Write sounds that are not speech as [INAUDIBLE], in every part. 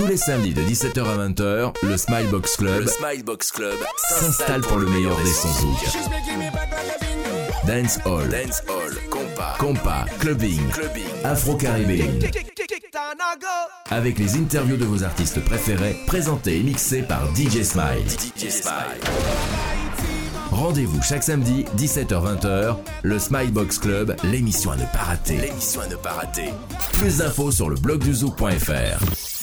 Tous les samedis de 17h à 20h, le Smilebox Club, Club s'installe pour le meilleur des sons zouk. Dance Hall, Dance Hall, Compa, Clubbing, Clubbing, Afro Caribbean. Avec les interviews de vos artistes préférés, présentées et mixées par DJ Smile. Rendez-vous chaque samedi 17h-20h, le Smilebox Club, l'émission à ne pas rater. L'émission à ne pas rater. Plus d'infos sur le blog du zouk.fr.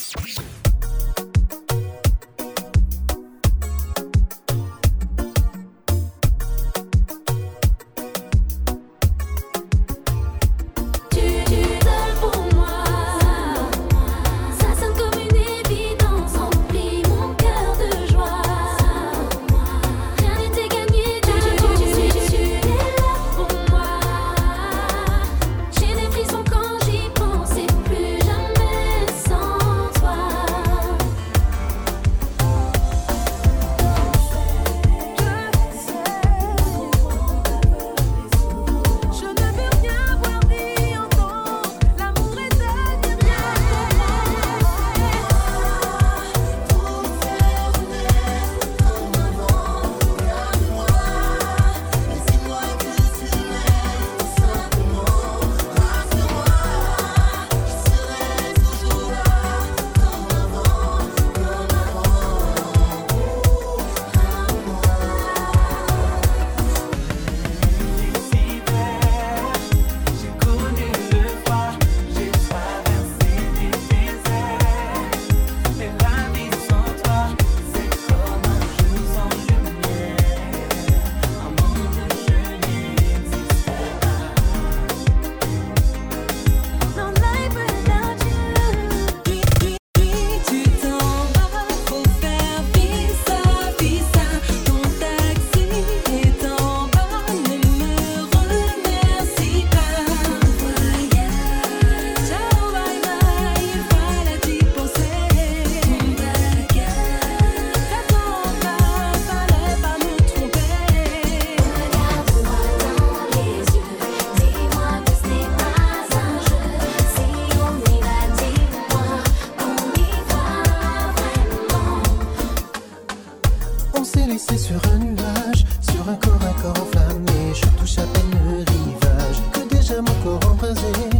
corps.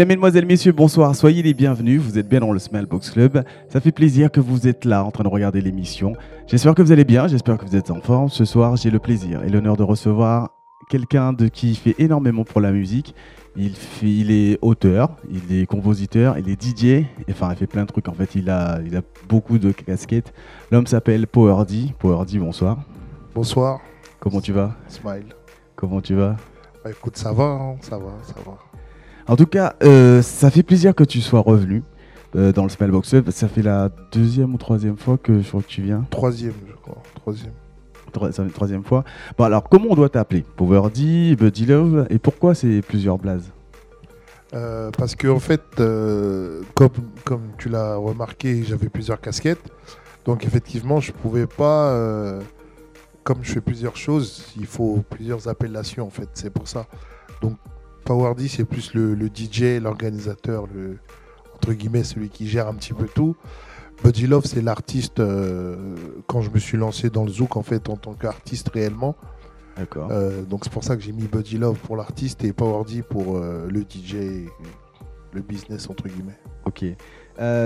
Mesdames, Mesdemoiselles, Messieurs, bonsoir. Soyez les bienvenus. Vous êtes bien dans le Smilebox Club. Ça fait plaisir que vous êtes là en train de regarder l'émission. J'espère que vous allez bien. J'espère que vous êtes en forme. Ce soir, j'ai le plaisir et l'honneur de recevoir quelqu'un de qui fait énormément pour la musique. Il, est auteur, il est compositeur, il est DJ, enfin il fait plein de trucs en fait, il a, beaucoup de casquettes. L'homme s'appelle Power D. Bonsoir. Bonsoir. Comment tu vas? Smile. Comment tu vas? Bah, écoute, hein. ça va, ça va, ça va. En tout cas, euh, ça fait plaisir que tu sois revenu euh, dans le Smellbox Club. Ça fait la deuxième ou troisième fois que je crois que tu viens. Troisième, je crois. Troisième. Tro- Ça fait troisième fois. Bon alors, comment on doit t'appeler? Power D, Buddy Love, et pourquoi c'est plusieurs blazes? Euh, parce que en fait, comme, comme tu l'as remarqué, j'avais plusieurs casquettes. Donc effectivement, je pouvais pas, comme je fais plusieurs choses, il faut plusieurs appellations en fait. C'est pour ça. Donc Power D, c'est plus le, le DJ, l'organisateur, le entre guillemets celui qui gère un petit peu tout. Buddy Love, c'est l'artiste. euh, quand je me suis lancé dans le zouk en fait en tant qu'artiste réellement. D'accord. Euh, donc c'est pour ça que j'ai mis Buddy Love pour l'artiste et Power D pour euh, le DJ, le business entre guillemets. Ok.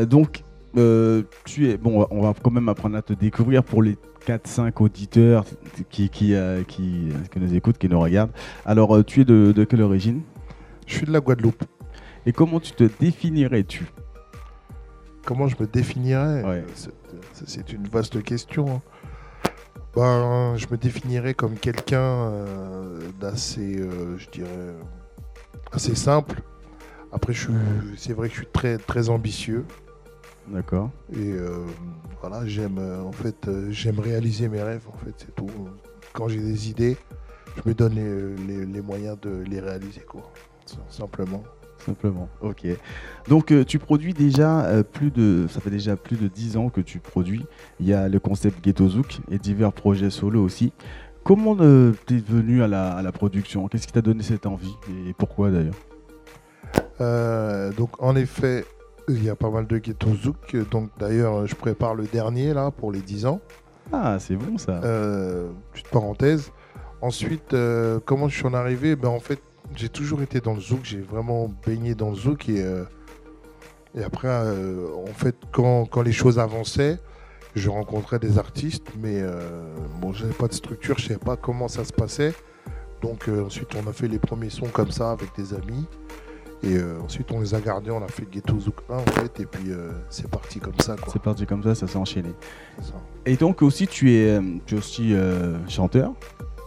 Donc, tu es. Bon, on va quand même apprendre à te découvrir pour les 4-5 auditeurs qui, qui, euh, qui, qui nous écoutent, qui nous regardent. Alors, euh, tu es de, de quelle origine? Je suis de la Guadeloupe. Et comment tu te définirais-tu? Comment je me définirais? Ouais. C'est- une vaste question. hein. Ben, je me définirais comme quelqu'un euh, d'assez, euh, je dirais, euh, assez simple. Après, c'est vrai que je suis très, très ambitieux. D'accord. Et euh, voilà, j'aime euh, en fait, euh, j'aime réaliser mes rêves. En fait, c'est tout. Quand j'ai des idées, je me donne les, les- les moyens de les réaliser, quoi. Simplement. Simplement. Ok. Donc, euh, tu produis déjà euh, plus de. Ça fait déjà plus de 10 ans que tu produis. Il y a le concept Ghetto Zouk et divers projets solo aussi. Comment euh, t'es venu à la, à la production? Qu'est-ce qui t'a donné cette envie? Et pourquoi d'ailleurs? Donc, en effet, il y a pas mal de ghetto zouk. Donc, d'ailleurs, je prépare le dernier là pour les 10 ans. Ah, c'est bon ça. Euh, petite parenthèse. Ensuite, euh, comment je suis en arrivé? Ben, En fait, j'ai toujours été dans le zouk. J'ai vraiment baigné dans le zouk. Et, euh, et après, en fait, quand, quand les choses avançaient, je rencontrais des artistes. Mais bon, je n'avais pas de structure. Je ne savais pas comment ça se passait. Donc, ensuite, on a fait les premiers sons comme ça avec des amis. Et euh, ensuite, on les a gardés. On a fait Ghetto Zouk 1, en fait. Et puis, euh, c'est parti comme ça. C'est parti comme ça, ça s'est enchaîné. Ça. Et donc aussi, tu es, euh, tu es aussi euh, chanteur.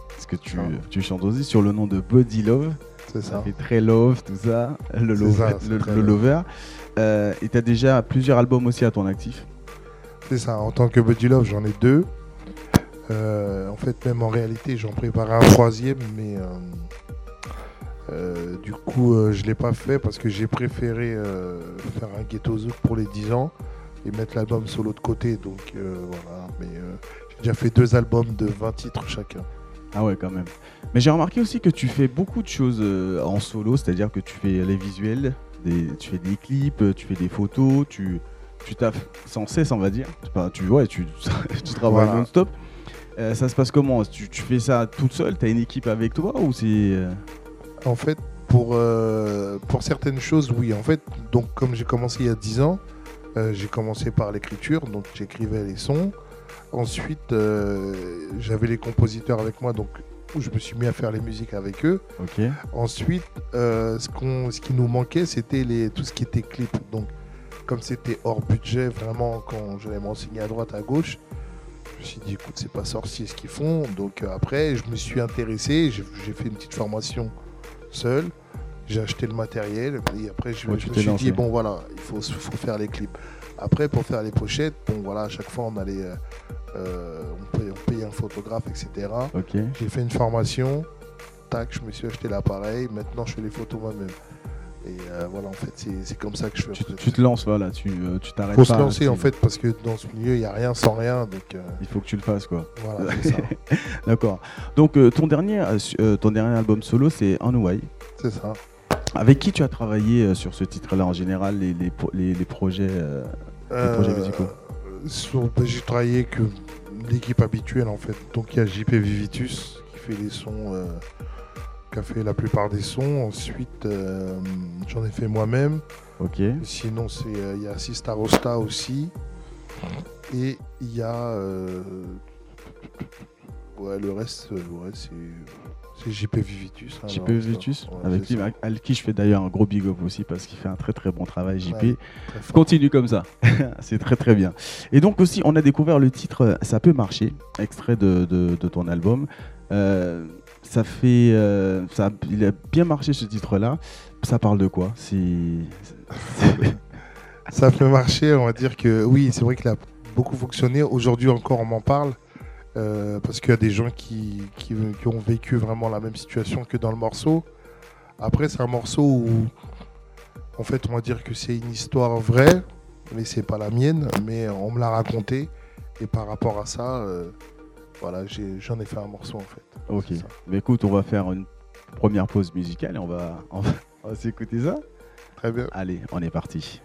Parce que tu, tu chantes aussi sur le nom de Body Love. C'est Ça fait très love, tout ça. Le, C'est love- ça, c'est le, lover. Et tu as déjà plusieurs albums aussi à ton actif. C'est ça, en tant que Buddy Love, j'en ai deux. En fait, même en réalité, j'en préparais un troisième, mais euh, du coup, euh, je ne l'ai pas fait parce que j'ai préféré euh, faire un Ghetto pour les 10 ans et mettre l'album solo de côté. Donc voilà, mais j'ai déjà fait deux albums de 20 titres chacun. Ah ouais, quand même. Mais j'ai remarqué aussi que tu fais beaucoup de choses en solo, c'est-à-dire que tu fais les visuels, des- tu fais des clips, tu fais des photos, tu, tu taffes sans cesse, on va dire. Tu, ouais, tu, [LAUGHS] tu travailles Voilà. non-stop. Ça se passe comment? Tu, tu fais ça toute seule? T'as une équipe avec toi ou c'est... En fait, pour, euh, pour certaines choses, oui. En fait, donc comme j'ai commencé il y a 10 ans, euh, j'ai commencé par l'écriture, donc j'écrivais les sons. Ensuite, euh, j'avais les compositeurs avec moi, donc je me suis mis à faire les musiques avec eux. Ensuite, ce, qu'on, ce qui nous manquait, c'était les, tout ce qui était clip. Donc, comme c'était hors budget, vraiment, quand j'allais m'enseigner à droite, à gauche, je me suis dit, écoute, c'est pas sorcier ce qu'ils font. Donc, après, je me suis intéressé, j'ai fait une petite formation seul. J'ai acheté le matériel et après je, Ouais, je tu me suis lancé. dit bon voilà il faut, faut faire les clips. Après pour faire les pochettes bon voilà à chaque fois on allait euh, euh, on, payait, on payait un photographe etc. J'ai fait une formation, tac, je me suis acheté l'appareil, maintenant je fais les photos moi-même. Et euh, voilà, en fait, c'est comme ça que je fais. Tu, tu te lances, voilà, tu euh, tu t'arrêtes faut pas. se lancer tu- en fait, parce que dans ce milieu, il n'y a rien sans rien. Donc euh, Il faut que tu le fasses, quoi. voilà, c'est ça. [LAUGHS] D'accord. Donc, ton, dernier, ton dernier album solo, c'est On Way. C'est ça. Avec qui tu as travaillé sur ce titre-là en général, les, les, les- les projets Les projets musicaux? ben, J'ai travaillé que l'équipe habituelle en fait. Donc il y a JP Vivitus qui fait les sons, qui a fait la plupart des sons. Ensuite, euh, j'en ai fait moi-même. Ok. Sinon, c'est euh, il y a Sista Rosta aussi. Et il y a. euh, Ouais, le reste, ouais, c'est c'est JP Vivitus. hein, JP alors, Vitus, ouais, avec qui, ça. avec qui je fais d'ailleurs un gros big up aussi parce qu'il fait un très très bon travail, JP. Ouais. Continue comme ça, [LAUGHS] c'est très très bien. Et donc aussi, on a découvert le titre Ça peut marcher, extrait de, de- de ton album. Euh, ça fait, euh, ça, il a bien marché ce titre-là. Ça parle de quoi [LAUGHS] Ça peut marcher, on va dire que oui, c'est vrai qu'il a beaucoup fonctionné. Aujourd'hui encore, on m'en parle. euh, parce qu'il y a des gens qui, ont vécu vraiment la même situation que dans le morceau. Après, c'est un morceau où, en fait, on va dire que c'est une histoire vraie, mais c'est pas la mienne, mais on me l'a raconté. Et par rapport à ça, euh, voilà, j'en ai, fait un morceau en fait. Ok. Mais écoute, on va faire une première pause musicale et on va, on va, on va s'écouter ça. Très bien. Allez, on est parti.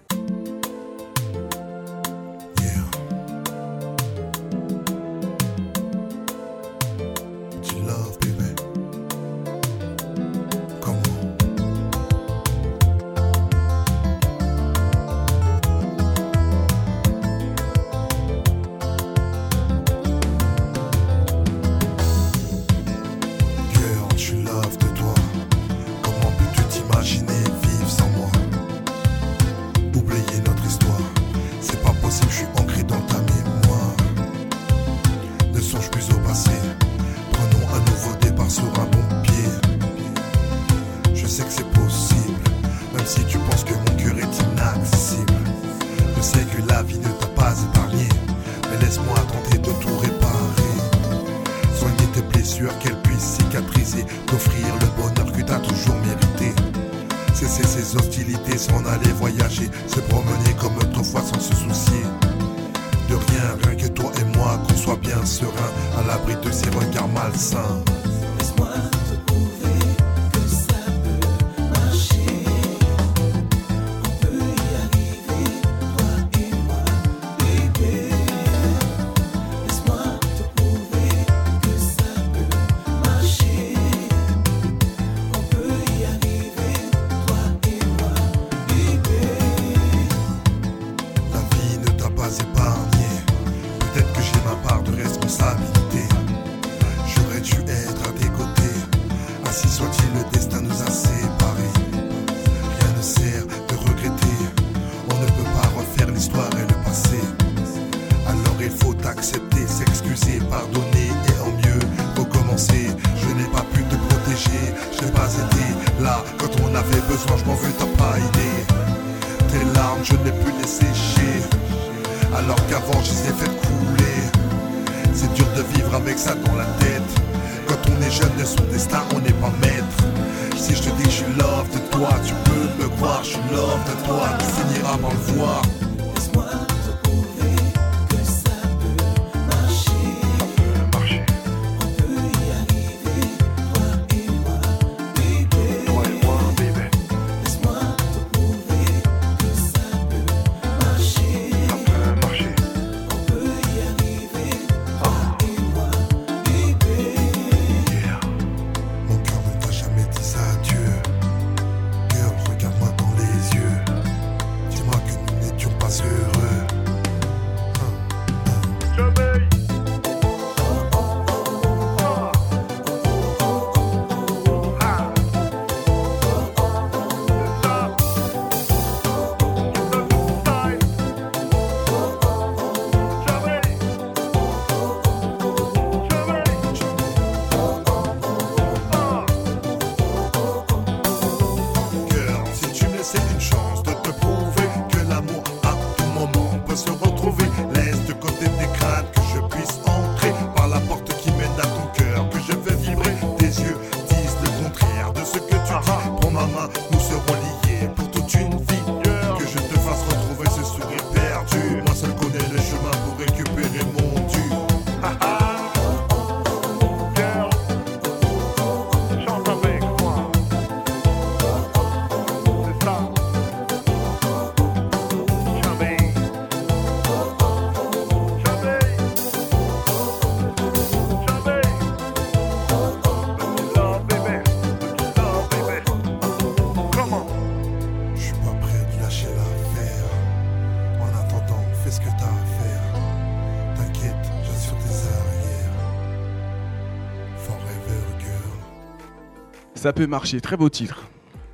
Ça peut marcher, très beau titre.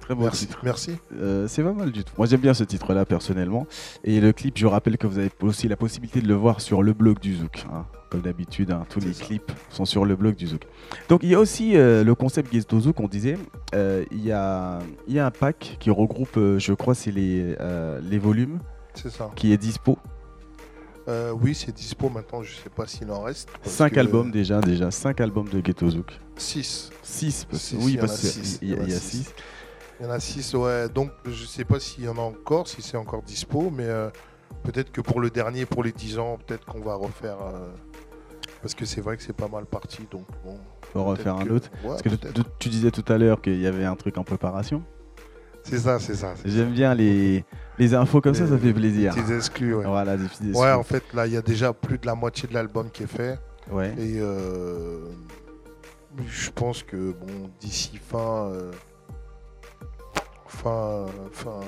Très beau Merci. titre. Merci. Euh, c'est pas mal du tout. Moi j'aime bien ce titre-là personnellement. Et le clip, je rappelle que vous avez aussi la possibilité de le voir sur le blog du Zouk. hein. Comme d'habitude, hein, tous les ça. clips sont sur le blog du Zouk. Donc il y a aussi euh, le concept Gesto Zouk, on disait. Euh, il, y a, il y a un pack qui regroupe, je crois, c'est les, les volumes C'est ça. qui est dispo. Euh, oui, c'est dispo maintenant. Je sais pas s'il en reste. parce 5 que- albums déjà, déjà. 5 albums de Ghetto Zouk. Six. 6 Six, Oui, il y en parce a qu'il six, y, y en a il y a six. 6. Il y en a 6, ouais. Donc, je sais pas s'il y en a encore, si c'est encore dispo, mais euh, peut-être que pour le dernier, pour les 10 ans, peut-être qu'on va refaire. euh, parce que c'est vrai que c'est pas mal parti, donc bon. Faut refaire un autre. Ouais, Parce que tu disais tout à l'heure qu'il y avait un truc en préparation. C'est ça, c'est ça. J'aime bien les, les infos comme ça, Les- ça fait plaisir. Petits exclus, ouais. Voilà, des petits Ouais, en exclus. fait, là, il y a déjà plus de la moitié de l'album qui est fait. Ouais. Et euh, je pense que bon, d'ici fin, euh, fin, fin,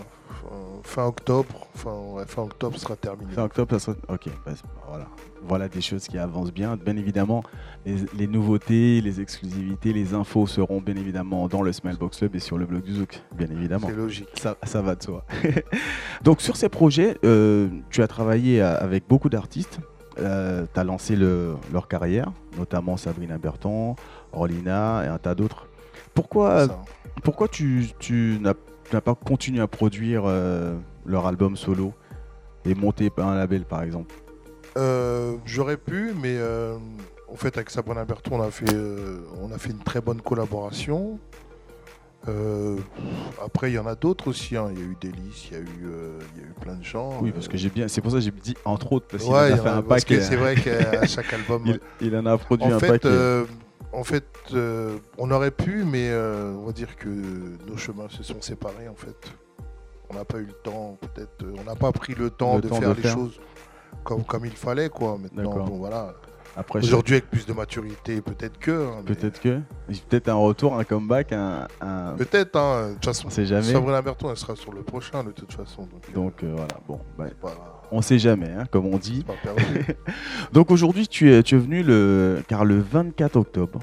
fin, octobre, fin, ouais, fin octobre sera terminé. Fin octobre, ça sera... Ok, bah, voilà. Voilà des choses qui avancent bien. Bien évidemment, les, les nouveautés, les exclusivités, les infos seront bien évidemment dans le Smellbox Club et sur le blog du Zouk, bien évidemment. C'est logique. Ça, ça va de soi. [LAUGHS] Donc sur ces projets, euh, tu as travaillé euh, avec beaucoup d'artistes. tu as lancé le- leur carrière, notamment Sabrina Berton, Orlina et un tas d'autres. Pourquoi, pourquoi tu, tu n'as n'as pas continué à produire euh, leur album solo et monter un label par exemple? Euh, J'aurais pu, mais euh, en fait, avec Sabrina Berton, on a fait, on a fait une très bonne collaboration. Après, il y en a d'autres aussi. hein. Il y a eu Délice, il y a eu, il y a eu plein de gens. Oui, parce que j'ai bien. C'est pour ça que j'ai dit entre autres parce qu'il Ouais, a fait en un que c'est vrai qu'à [LAUGHS] chaque album, il, il en a produit en un fait, pack. En fait euh, on aurait pu, mais euh, on va dire que nos chemins se sont séparés. En fait, on n'a pas eu le temps. Peut-être, euh, on n'a pas pris le temps Le de temps faire de les faire. choses comme comme il fallait, quoi. Maintenant, bon, voilà. Aujourd'hui, avec plus de maturité, peut-être que. hein, mais- peut-être que. Peut-être un retour, un comeback, un. un- Peut-être, hein. De toute façon, On sait jamais. Sabrina Berton, elle sera sur le prochain, de toute façon. Donc, euh, Donc euh, voilà, bon, bah, pas, on sait jamais, hein, comme on dit. pas perdu. [LAUGHS] Donc aujourd'hui, tu es, tu es venu le, car le 24 octobre,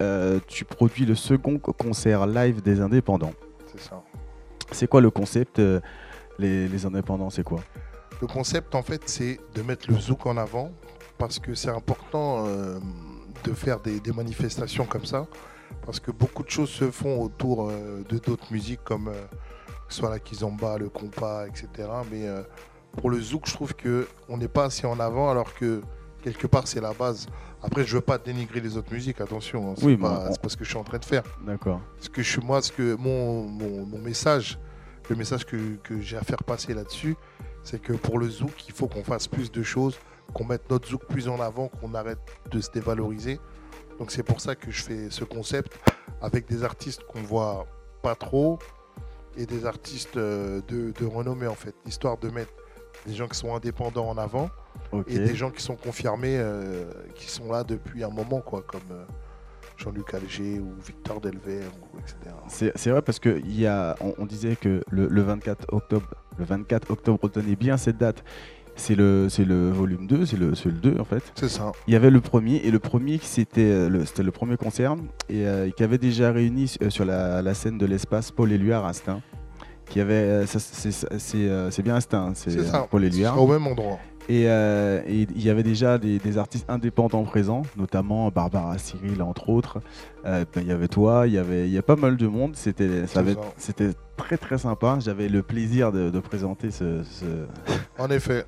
euh, tu produis le second co- concert live des indépendants. c'est ça. C'est quoi le concept euh, les, les indépendants, c'est quoi? Le concept, en fait, c'est de mettre le zouk en avant parce que c'est important euh, de faire des, des manifestations comme ça parce que beaucoup de choses se font autour euh, de d'autres musiques comme euh, que soit la kizomba, le compas, etc. Mais euh, pour le zouk, je trouve que on n'est pas assez en avant alors que quelque part c'est la base. Après, je veux pas dénigrer les autres musiques, attention. hein, c'est Oui, pas, ce que je suis en train de faire. D'accord. Ce que je suis moi, ce que mon, mon, mon message, le message que, que j'ai à faire passer là-dessus, c'est que pour le zouk, il faut qu'on fasse plus de choses, qu'on mette notre zouk plus en avant, qu'on arrête de se dévaloriser. Donc c'est pour ça que je fais ce concept avec des artistes qu'on voit pas trop et des artistes euh, de, de renommée en fait, histoire de mettre des gens qui sont indépendants en avant et des gens qui sont confirmés, euh, qui sont là depuis un moment, quoi, comme euh, Jean-Luc Alger ou Victor Delver, ou etc. C'est vrai parce que il y a, on, on disait que le, le 24 octobre, le 24 octobre, retenez bien cette date. C'est le, c'est le volume 2, c'est le, c'est le 2 en fait. C'est ça. Il y avait le premier, et le premier, c'était euh, le, c'était le premier concert, et euh, qui avait déjà réuni euh, sur la, la scène de l'espace Paul Éluard Instinct. Qui avait, c'est, c'est, c'est, c'est bien Instinct, c'est C'est. Paul Éluard. au même endroit. Et, euh, et il y avait déjà des, des artistes indépendants présents, notamment Barbara Cyril, entre autres. Euh, ben, il y avait toi, il y avait il y a pas mal de monde. C'était très très sympa. J'avais le plaisir de, de présenter ce. ce- En effet.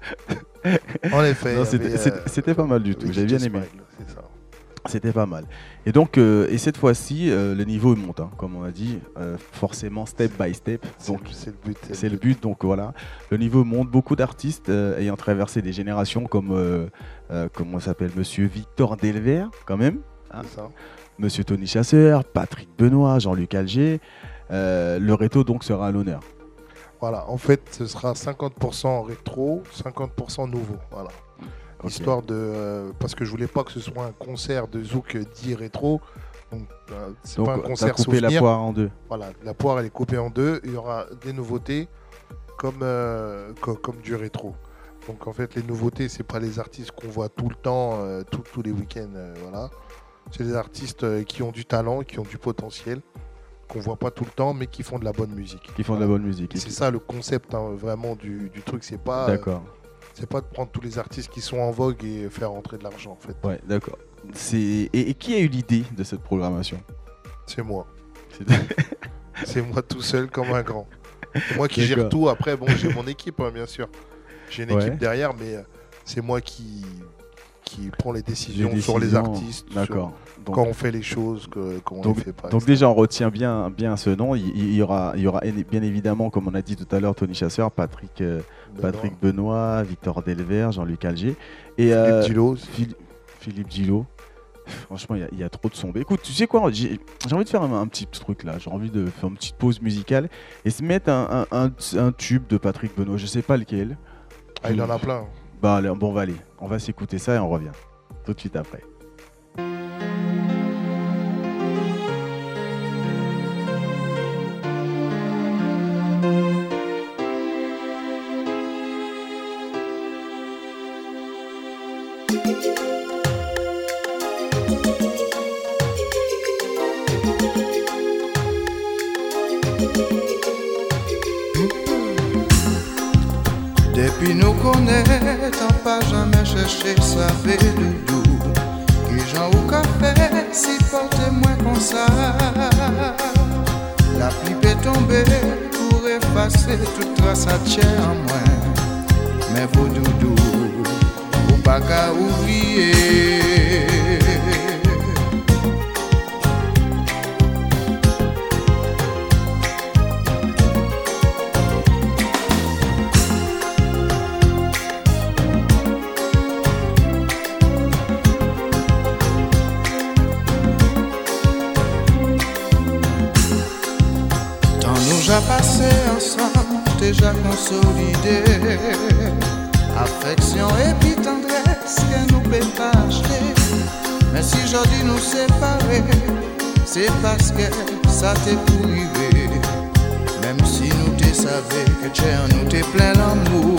[LAUGHS] en effet. Y c'était- pas mal du tout, j'avais bien aimé. C'est ça. C'était pas mal. Et donc, euh, et cette fois-ci, euh, le niveau il monte, hein, comme on a dit, euh, forcément step by step. C'est Donc le- c'est le but. c'est le but. Donc voilà, le niveau monte. Beaucoup d'artistes ayant traversé des générations, comme comment s'appelle, Monsieur Victor Delver, quand même. C'est ça. Monsieur Tony Chasseur, Patrick Benoît, Jean-Luc Alger. Le réto donc sera à l'honneur. Voilà. En fait, ce sera 50% rétro, 50% nouveau. Voilà. Histoire de. euh, parce que je voulais pas que ce soit un concert de zouk dit rétro. Donc, euh, c'est pas un concert coupé la poire en deux. Voilà, la poire elle est coupée en deux. Il y aura des nouveautés comme, euh, co- comme, du rétro. Donc en fait, les nouveautés, c'est pas les artistes qu'on voit tout le temps, euh, tout- tous les week-ends. euh, voilà. C'est des artistes euh, qui ont du talent, qui ont du potentiel. qu'on voit pas tout le temps, mais qui font de la bonne musique. Qui font de la bonne musique. C'est ça le concept hein, vraiment du, du truc. C'est pas, euh, D'accord. C'est pas de prendre tous les artistes qui sont en vogue et faire rentrer de l'argent en fait. Ouais, d'accord. C'est et, et qui a eu l'idée de cette programmation? C'est moi. C'est- [LAUGHS] C'est moi tout seul comme un grand. C'est moi qui gère tout. Après, bon, j'ai mon équipe, hein, bien sûr. J'ai une Ouais. équipe derrière, mais euh, c'est moi qui, qui prend les décisions, Les sur les artistes. sur. Donc, Quand on fait les choses, que, quand on donc, les fait pas. donc etc. déjà, on retient bien, bien ce nom. Il, il y aura, il y aura bien évidemment, comme on a dit tout à l'heure, Tony Chasseur, Patrick, euh, Benoît, Patrick Benoît, Victor Delver, Jean-Luc Alger et Philippe euh, Philippe Gillot. Franchement, il y a- il y, a trop de sons. Mais écoute, tu sais quoi J'ai envie de faire un, un petit truc là. J'ai envie de faire une petite pause musicale et se mettre un- un tube de Patrick Benoît. Je sais pas lequel. Ah, il en a plein. Bah, bon, on va aller. On va s'écouter ça et on revient. Tout de suite après. Depuis nous connaît, t'as pas jamais cherché sa doudou. Qui j'en ou café, si porte moins comme ça. La pluie peut tomber pour effacer toute trace à tient en moins. Mais vos doudou, ou pas qu'à oublier. A passé ensemble, déjà consolidé. Affection et puis tendresse que nous peut pas acheter. Mais si dis nous séparer, c'est parce que ça t'est arriver. Même si nous te savais que tu nous t'es plein l'amour.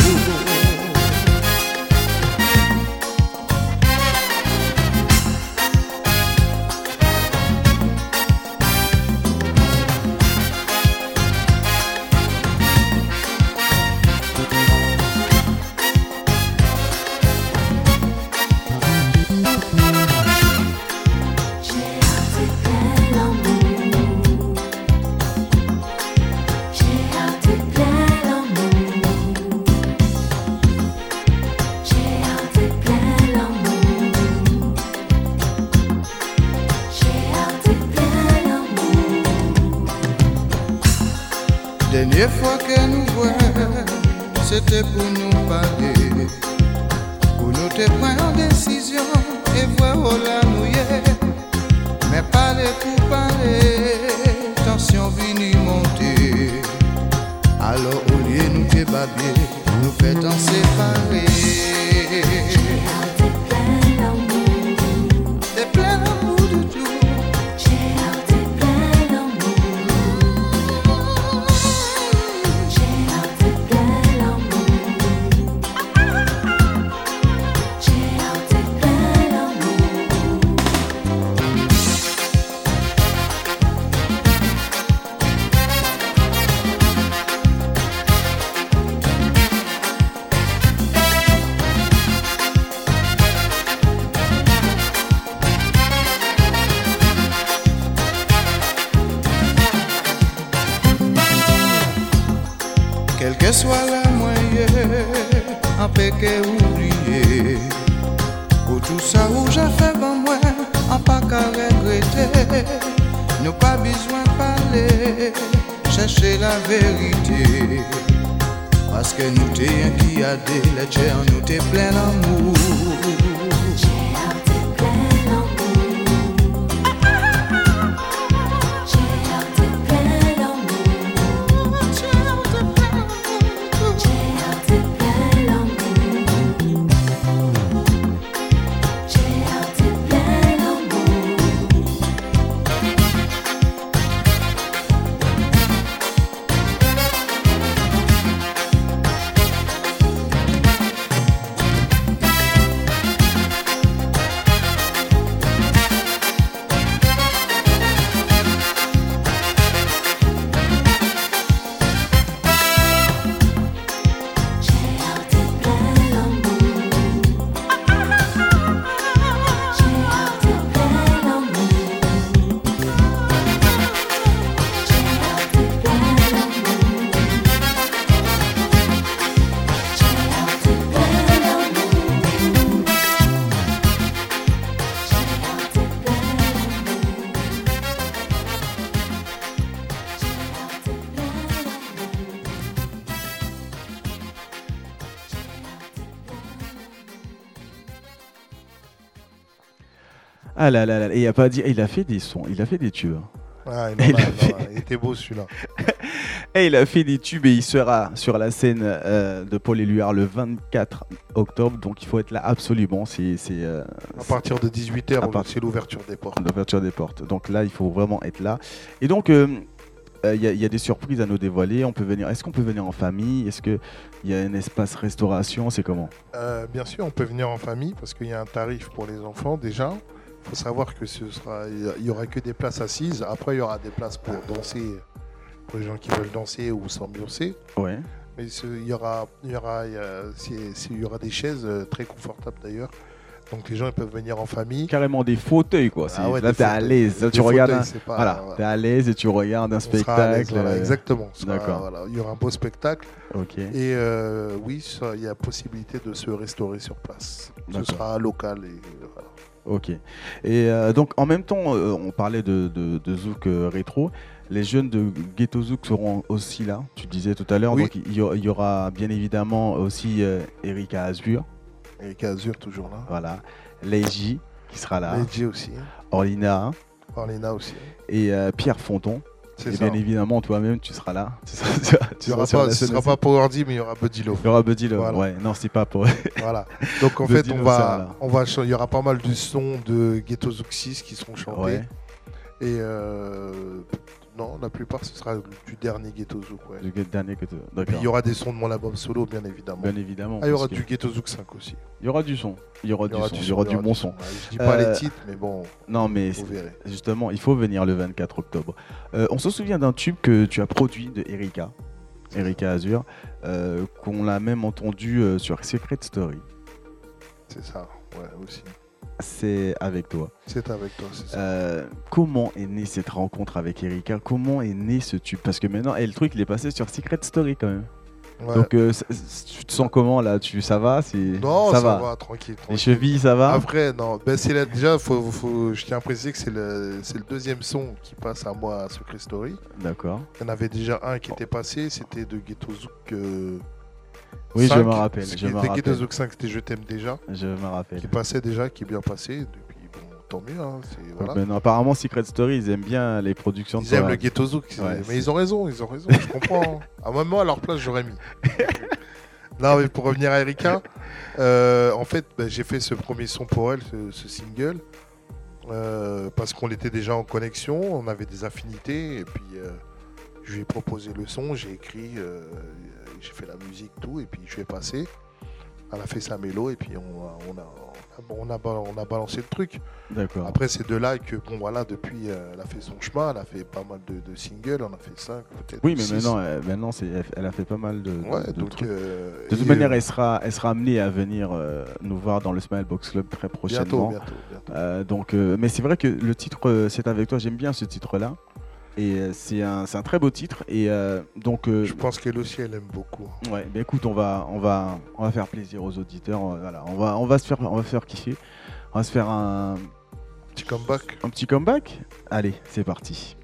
Soit la moyenne, en péché oublié. Pour tout ça où j'ai fait bon moi, en pas qu'à regretter. Nous pas besoin de parler, chercher la vérité. Parce que nous t'es un qui a des lettres, nous t'es plein d'amour. Ah là là là, et il a pas dit, il a fait des sons, il a fait des tubes. hein. Ah, [LAUGHS] il, a- fait- il était beau celui-là. [LAUGHS] Et il a fait des tubes et il sera sur la scène euh, de Paul Éluard le 24 octobre, donc il faut être là absolument. C'est euh, À partir de 18h, À part- c'est l'ouverture des portes. l'ouverture des portes. Donc là, il faut vraiment être là. Et donc, euh, euh, il y, a- il y a des surprises à nous dévoiler. On peut venir. Est-ce qu'on peut venir en famille? Est-ce que il y a un espace restauration? C'est comment? Euh, bien sûr, on peut venir en famille parce qu'il y a un tarif pour les enfants déjà. Il faut savoir que ce sera, il y aura que des places assises. Après, il y aura des places pour danser, pour les gens qui veulent danser ou s'ambiancer. Ouais. Mais ce- il y aura, il y aura, il y a- c'est- c'est- il y aura des chaises euh, très confortables d'ailleurs. Donc les gens ils peuvent venir en famille. Carrément des fauteuils, quoi. Ah ouais, là, t'es à l'aise. Tu regardes. un- pas- Voilà, voilà. t'es à l'aise et tu regardes un On spectacle. voilà, euh, exactement. D'accord. voilà, il y aura un beau spectacle. Ok. Et euh, oui, ça, il y a possibilité de se restaurer sur place. Ce sera local. Et. Ok. Et euh, donc en même temps, euh, on parlait de, de, de Zouk euh, rétro. Les jeunes de Ghetto Zouk seront aussi là, tu disais tout à l'heure. Oui. Donc il y, y aura bien évidemment aussi euh, Erika Azur, Et Kazur toujours là. voilà, Leiji qui sera là, Medji aussi. Orlina Orlina aussi. et Pierre Fonton. Et ça. bien évidemment, toi-même, tu seras là. Tu seras, tu tu seras pas, ce scène sera pas Power D, mais il y aura Buddy Love. Il y aura Buddy Love. Voilà. Ouais, non, c'est pas pour. [LAUGHS] Voilà. [LAUGHS] Donc en Buddy fait, on va, on va, il y aura pas mal de sons de Ghetto 6 qui seront chantés. Ouais. Et euh, non, la plupart ce sera du dernier Ghetto Zouk. Ouais. Du dernier il y aura des sons de mon album solo, bien évidemment. Bien évidemment. Ah, il y aura que- du Ghetto Zouk 5 aussi. Il y aura du son. Il y aura Il y du son. Il y aura son, du bon son. Ouais, je dis pas Euh, les titres, mais bon, Non, mais. Justement, il faut venir le 24 octobre. Euh, on se souvient d'un tube que tu as produit de Erika, Erika Azur, euh, qu'on a même entendu sur Secret Story. C'est ça, ouais, aussi. C'est avec toi. C'est avec toi, c'est ça. Euh, comment est née cette rencontre avec Erika? Comment est né ce tube? Parce que maintenant, et le truc, il est passé sur Secret Story quand même. Ouais. Donc, euh, c- c- tu te sens comment là? Tu, Ça va? C'est, non, ça, va. tranquille. Les chevilles, ça va? Après, non, ben, c'est là, déjà, faut, faut- je tiens à préciser que c'est le, c'est le deuxième son qui passe à moi à Secret Story. D'accord. Il y en avait déjà un qui était passé, c'était de Ghetto Zouk. euh, Oui, je 5. me rappelle, je qui me était Ghetto rappelle. Zouk 5, c'était Je t'aime déjà, Je me rappelle. qui passait déjà, qui est bien passé. Depuis, bon, tant mieux. Hein, voilà. Donc, maintenant, apparemment, Secret Story, ils aiment bien les productions de Ils aiment toi. le Ghetto Zouk, Ouais, mais ils ont raison, ils ont raison, je comprends. hein. [LAUGHS] À moi, à leur place, j'aurais mis. non, mais pour revenir à Erika, euh, en fait, ben, j'ai fait ce premier son pour elle, ce, ce single, euh, parce qu'on était déjà en connexion, on avait des affinités, et puis euh, je lui ai proposé le son, j'ai écrit, euh, j'ai fait la musique, tout, et puis je lui ai passé. Elle a fait sa mélo, et puis on a, on a, on a, on a, ba- on a balancé le truc. Après, c'est de là que, bon, voilà, depuis, euh, elle a fait son chemin, elle a fait pas mal de, de singles, on a fait 5 peut-être. Oui, mais six. maintenant, euh, maintenant elle- a fait pas mal de, de- Ouais, de donc. trucs. euh, De toute manière, euh, elle sera, elle sera amenée à venir euh, nous voir dans le Smile Box Club très bientôt, prochainement. bientôt, bientôt. Euh, donc, euh, mais c'est vrai que le titre euh, C'est avec toi, j'aime bien ce titre-là. Et euh, c'est un, un très beau titre. Et euh, donc, euh, Je pense qu'elle aussi, elle aime beaucoup. ouais, bah écoute, on va, on va, on va faire plaisir aux auditeurs. Voilà, on va, on va se faire, on va se faire kiffer. On va se faire un, Petit comeback. un petit comeback. Allez, c'est parti.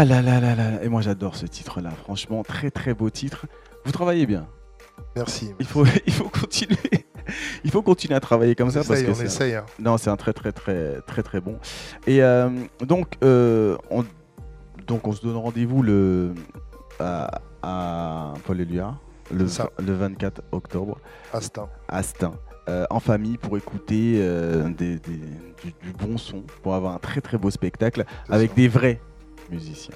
Ah là là là là. Et moi j'adore ce titre-là. Franchement, très très beau titre. Vous travaillez bien. Merci. Il faut, [LAUGHS] il faut continuer. Il faut continuer à travailler comme On ça parce essaye, que on c'est- essaye. hein. Non, c'est un très très très très très bon. Et euh, donc, euh, on, donc on se donne rendez-vous le à, à Paul le, le 24 octobre Instinct. à Stein, euh, en famille pour écouter euh, des- des- du, du bon son, pour avoir un très très beau spectacle avec ça. des vrais musiciens.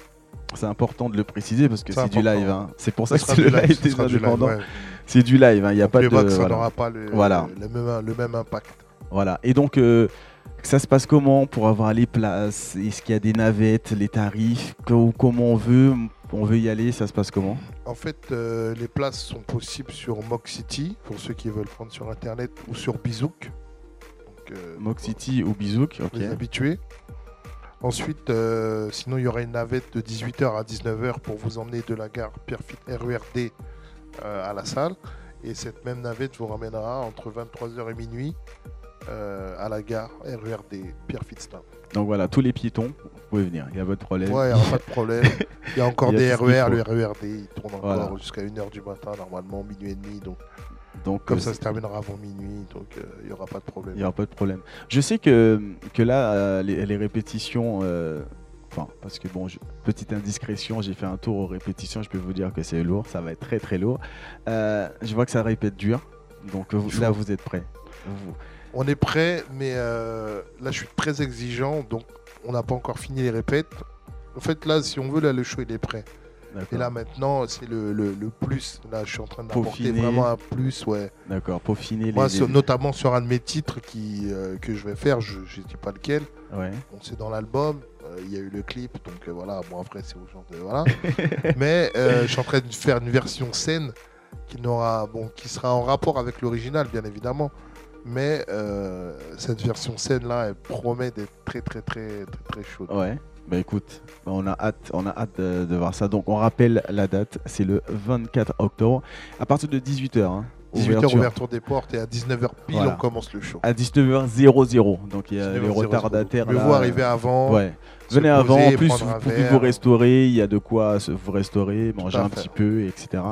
C'est important de le préciser parce que C'est du live. hein. C'est pour ça que c'est le live, des indépendants. ouais. C'est du live. hein. Il n'y a pas de. ça voilà. n'aura pas le, Voilà. le, même, le même impact. Voilà. Et donc, euh, ça se passe comment pour avoir les places? Est-ce qu'il y a des navettes, les tarifs? Co- Comment on veut? On veut y aller Ça se passe comment? En fait, euh, les places sont possibles sur Mock City, pour ceux qui veulent prendre sur Internet, ou sur Bizouk. Euh, Mock City ou Bizouk Ok. les habitués. Ensuite, euh, sinon, il y aura une navette de 18h à 19h pour vous emmener de la gare Pierrefitte RERD euh, à la salle. Et cette même navette vous ramènera entre 23h et minuit euh, à la gare RERD Pierrefitte-Stein. Donc voilà, tous les piétons, vous pouvez venir. Il n'y a pas de problème. Ouais, il n'y aura pas de problème. Il y a [LAUGHS] encore y a des RER, faut. le RERD, il tourne encore Voilà. jusqu'à 1h du matin, normalement, minuit et demi. Donc, Donc, comme ça se terminera avant minuit, donc euh, il n'y aura pas de problème. Il n'y aura pas de problème. Je sais que, que là, euh, les, les répétitions, euh, enfin, parce que bon, je- petite indiscrétion, j'ai fait un tour aux répétitions, je peux vous dire que c'est lourd, ça va être très très lourd. Euh, je vois que ça répète dur, donc vous- là, vous êtes prêts. Vous- On est prêt, mais euh, là je suis très exigeant, donc on n'a pas encore fini les répètes. En fait, là, si on veut, là, le show il est prêt. Et là maintenant, c'est le, le- le plus. Là, je suis en train d'apporter vraiment un plus, ouais. D'accord, peaufiner Moi, les. sur- notamment sur un de mes titres qui, euh, que je vais faire, je ne dis pas lequel. Ouais. Bon, c'est dans l'album, euh, il y a eu le clip, donc euh, voilà, bon après c'est au genre de... Voilà. [LAUGHS] Mais je suis en train de faire une version scène qui, n'aura, bon, qui sera en rapport avec l'original, bien évidemment. Mais cette version scène là, elle promet d'être très très très très très chaude. Ouais. Bah écoute, on a hâte, on a hâte de, de voir ça. Donc on rappelle la date, c'est le 24 octobre, à partir de 18h. Hein, 18h ouverture des portes et à 19h pile Voilà. on commence le show. À 19h00. Donc il y a les 19h00. retardataires Mieux vaut arriver avant. Ouais. Venez avant, en plus vous pouvez verre. vous restaurer, il y a de quoi vous restaurer, manger un petit peu, etc.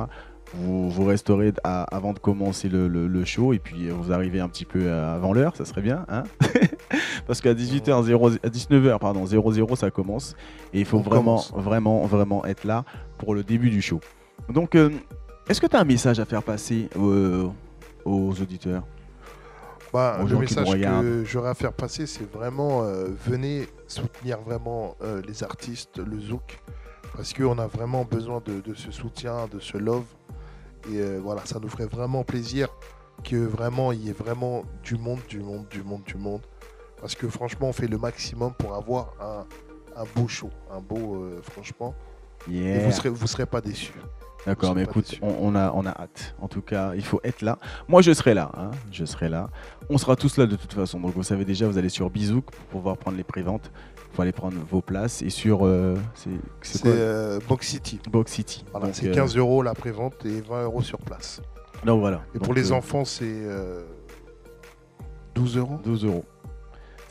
Vous vous restaurez à- avant de commencer le, le- le show et puis vous arrivez un petit peu euh, avant l'heure, ça serait bien, hein [LAUGHS] [LAUGHS] Parce qu'à 18h00, à 19h pardon 00 ça commence et il faut On vraiment commence. vraiment vraiment être là pour le début du show. Donc euh, est-ce que tu as un message à faire passer euh, aux auditeurs Bah, aux le message que j'aurais à faire passer, c'est vraiment euh, venez soutenir vraiment euh, les artistes, le zouk, parce qu'on a vraiment besoin de, de ce soutien, de ce love. Et euh, voilà, ça nous ferait vraiment plaisir que vraiment il y ait vraiment du monde, du monde, du monde, du monde. Parce que franchement, on fait le maximum pour avoir un, un beau show, un beau, euh, franchement. Et vous serez, vous serez pas déçus. D'accord, mais écoute, on, on a, on a hâte. En tout cas, il faut être là. Moi, je serai là. hein, Je serai là. On sera tous là de toute façon. Donc, vous savez déjà, vous allez sur Bizouk pour pouvoir prendre les préventes. Il faut aller prendre vos places. Et sur. euh, c'est euh, Box City. Box City. Voilà, c'est euh, 15 euros la prévente et 20 euros sur place. Donc, voilà. Et Donc, pour les euh, enfants, c'est euh, 12 euros 12 euros.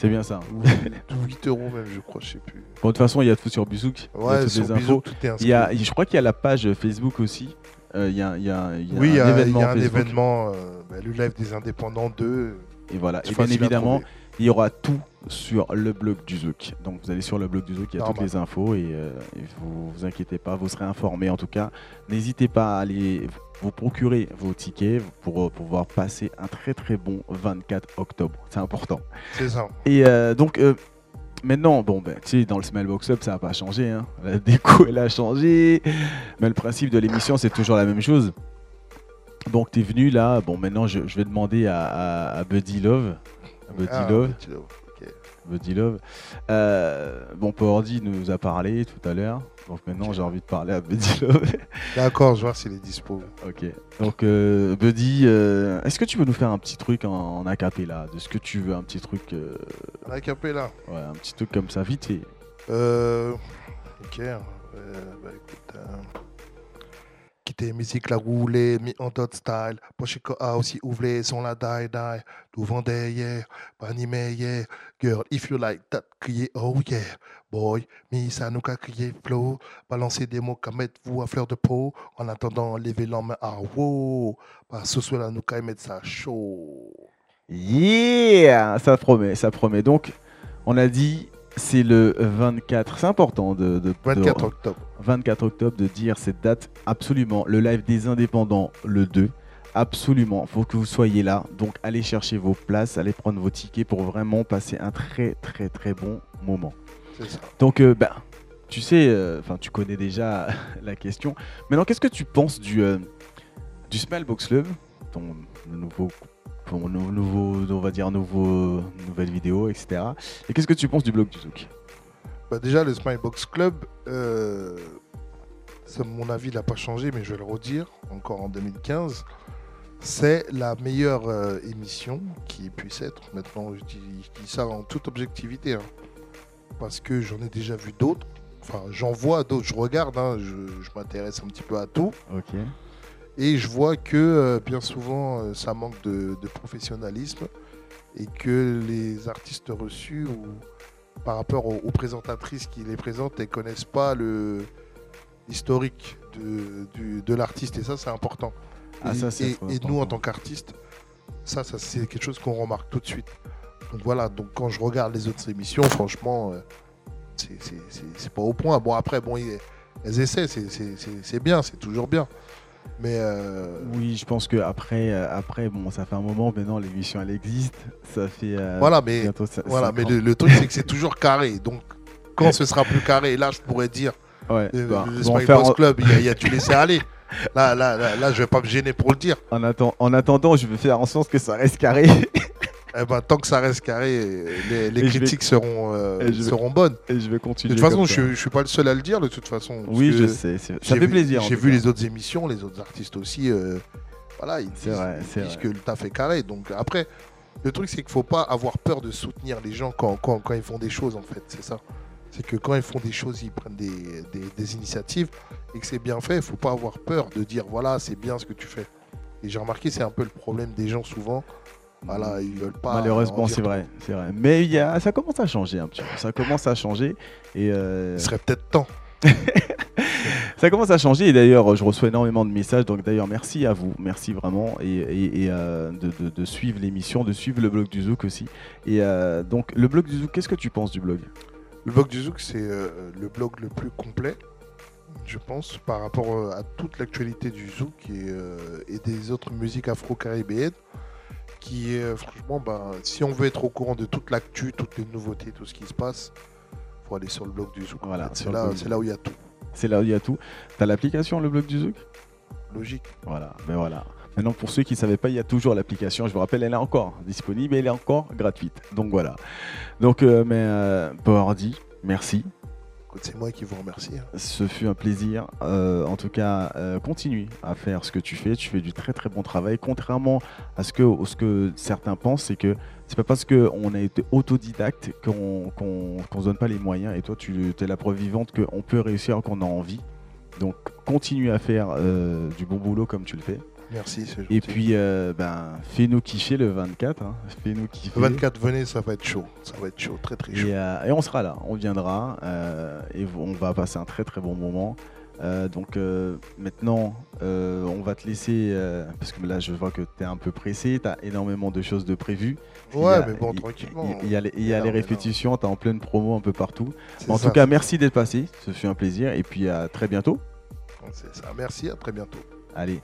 C'est bien ça. Ou 8 euros même, je crois, je sais plus. Bon, de toute façon, il y a tout sur Bizouk. Ouais, sur les Bizouk, tout est inscrit. Il y a, je crois qu'il y a la page Facebook aussi. Euh, Il y a, il y a- il y a oui, il y un a, il y événement a un Facebook. événement, euh, bah, le live des indépendants 2. Et voilà. Et bien évidemment. Il y aura tout sur le blog du Zouk. Donc vous allez sur le blog du Zouk, il y a toutes les infos et, euh, et vous vous inquiétez pas, vous serez informés en tout cas. N'hésitez pas à aller vous procurer vos tickets pour euh, pouvoir passer un très très bon 24 octobre. C'est important. C'est ça. Et euh, donc euh, maintenant, bon ben tu sais, dans le Smellbox Up, ça n'a pas changé. hein. La déco elle a changé, mais le principe de l'émission c'est toujours la même chose. Donc tu es venu là, bon maintenant je, je vais demander à, à- à Buddy Love. Buddy Ah, Love. Buddy Love, ok. Buddy Love. Euh, bon, Pordy nous a parlé tout à l'heure. Donc maintenant, j'ai envie de parler à Buddy Love. [LAUGHS] D'accord, je vois s'il est dispo. ok. Donc, euh, Buddy, euh, est-ce que tu peux nous faire un petit truc en, en acapella De ce que tu veux, un petit truc. euh, La capella. ouais, un petit truc comme ça, vite fait. Euh, ok. bah, écoute. Musique la roulée, mi en dot style. Pochiko a aussi ouvré son la die die. Tout vendait hier, pas ni meilleur. Girl, if you like that, criez oh yeah. Boy, mi ça nous a crié flow. Balancez des mots qu'à mettre vous à fleur de peau. En attendant, levez la main à wow. Parce que ce soir là, nous qu'à mettre ça chaud. Yeah Ça promet, ça promet. Donc, on a dit, c'est le 24. C'est important de, de- de- 24 octobre. 24 octobre de dire cette date. Absolument. Le live des indépendants, le 2. Absolument. faut que vous soyez là. Donc, allez chercher vos places, allez prendre vos tickets pour vraiment passer un très, très, très bon moment. C'est ça. Donc, euh, ben, tu sais, euh, enfin, tu connais déjà [LAUGHS] la question. Maintenant, qu'est-ce que tu penses du, euh, du Smile Box Club, ton nouveau, ton nou- nouveau, on va dire nouveau, nouvelle vidéo, etc. Et qu'est-ce que tu penses du blog du Zouk Bah déjà, le Smile Box Club, euh, ça, mon avis n'a pas changé, mais je vais le redire, encore en 2015. C'est la meilleure euh, émission qui puisse être. Maintenant, je dis, je dis ça en toute objectivité. hein. parce que j'en ai déjà vu d'autres. Enfin, j'en vois d'autres. Je regarde, hein, je, je m'intéresse un petit peu à tout. Ok. Et je vois que euh, bien souvent, euh, ça manque de, de professionnalisme et que les artistes reçus, ou, par rapport aux, aux présentatrices qui les présentent, elles connaissent pas le historique de, du- de l'artiste. Et ça, c'est important. Ah, et, ça, c'est et- trop et nous, en tant qu'artistes, ça, ça c'est quelque chose qu'on remarque tout de suite. Donc voilà, donc quand je regarde les autres émissions, franchement, euh, c'est- pas au point. Bon, après, bon, elles essaient, c'est bien, c'est toujours bien. Mais euh, Oui, je pense que après, euh, après, bon, ça fait un moment maintenant, l'émission elle existe. Ça fait. euh, voilà, mais, bientôt ça- voilà, mais le, le truc, c'est que c'est toujours carré. Donc, quand ce sera plus carré, là, je pourrais dire, Ouais, euh, bah, le bon, faire Club, il y a, y a tu laissé aller. Là, là, là, là, je vais pas me gêner pour le dire. En, en attendant, je vais faire en sorte que ça reste carré. [LAUGHS] Eh ben, tant que ça reste carré, les, vais- critiques seront, euh, et je vais- seront bonnes. Et je vais De continuer. toute façon, je, je suis pas le seul à le dire, de toute façon. Oui, je sais. Ça fait vu- plaisir. J'ai vu les autres émissions, les autres artistes aussi. euh, voilà, ils C'est disent, vrai, ils disent vrai. que le taf est carré. Donc après, le truc, c'est qu'il faut pas avoir peur de soutenir les gens quand, quand, quand ils font des choses, en fait. C'est ça. C'est que quand ils font des choses, ils prennent des, des- des initiatives et que c'est bien fait, il faut pas avoir peur de dire voilà, c'est bien ce que tu fais. Et j'ai remarqué, c'est un peu le problème des gens souvent. Voilà, ils veulent pas. Malheureusement, c'est vrai, c'est vrai. Mais il y a, ça commence à changer un petit peu. Ça commence à changer et euh, Il serait peut-être temps. [LAUGHS] ça commence à changer. Et d'ailleurs, je reçois énormément de messages. Donc d'ailleurs, merci à vous, merci vraiment et, et- et, euh, de, de- de suivre l'émission, de suivre le blog du Zouk aussi. Et euh, donc le blog du Zouk, qu'est-ce que tu penses du blog? Le blog du Zouk, c'est euh, le blog le plus complet, je pense, par rapport euh, à toute l'actualité du Zouk et, euh, et des autres musiques afro-caribéennes. Qui est, franchement, ben, si on veut être au courant de toute l'actu, toutes les nouveautés, tout ce qui se passe, faut aller sur le blog du Zouk. Voilà, c'est là, c'est où il y a tout. C'est là où il y a tout. T'as l'application, le blog du Zouk? Logique. Voilà, ben voilà. Maintenant, pour ceux qui ne savaient pas, il y a toujours l'application. Je vous rappelle, elle est encore disponible et elle est encore gratuite. Donc voilà. Donc, euh, mais euh, Powerdy, merci. C'est moi qui vous remercie. hein. Ce fut un plaisir. Euh, en tout cas, euh, continue à faire ce que tu fais. Tu fais du très très bon travail. Contrairement à ce que, certains pensent, c'est que c'est pas parce qu'on a été autodidacte qu'on se donne pas les moyens. Et toi, tu es la preuve vivante qu'on peut réussir quand on a envie. Donc, continue à faire euh, du bon boulot comme tu le fais. Merci, c'est gentil. Et puis, euh, ben, fais-nous kiffer le 24. hein. Fais-nous kiffer. Le 24, venez, ça va être chaud. Ça va être chaud, très très chaud. Et, euh, et on sera là, on viendra euh, et on va passer un très très bon moment. Donc maintenant, on va te laisser, parce que là je vois que tu es un peu pressé, tu as énormément de choses de prévues. Ouais, a- mais bon, il- tranquillement. Il, il y a les, il y a Non, les mais non. répétitions, tu es en pleine promo un peu partout. En ça, tout cas, merci d'être passé, ce fut un plaisir et puis à très bientôt. ça. Merci, à très bientôt. Allez,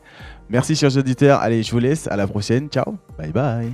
merci chers auditeurs, allez je vous laisse, à la prochaine, ciao, bye bye.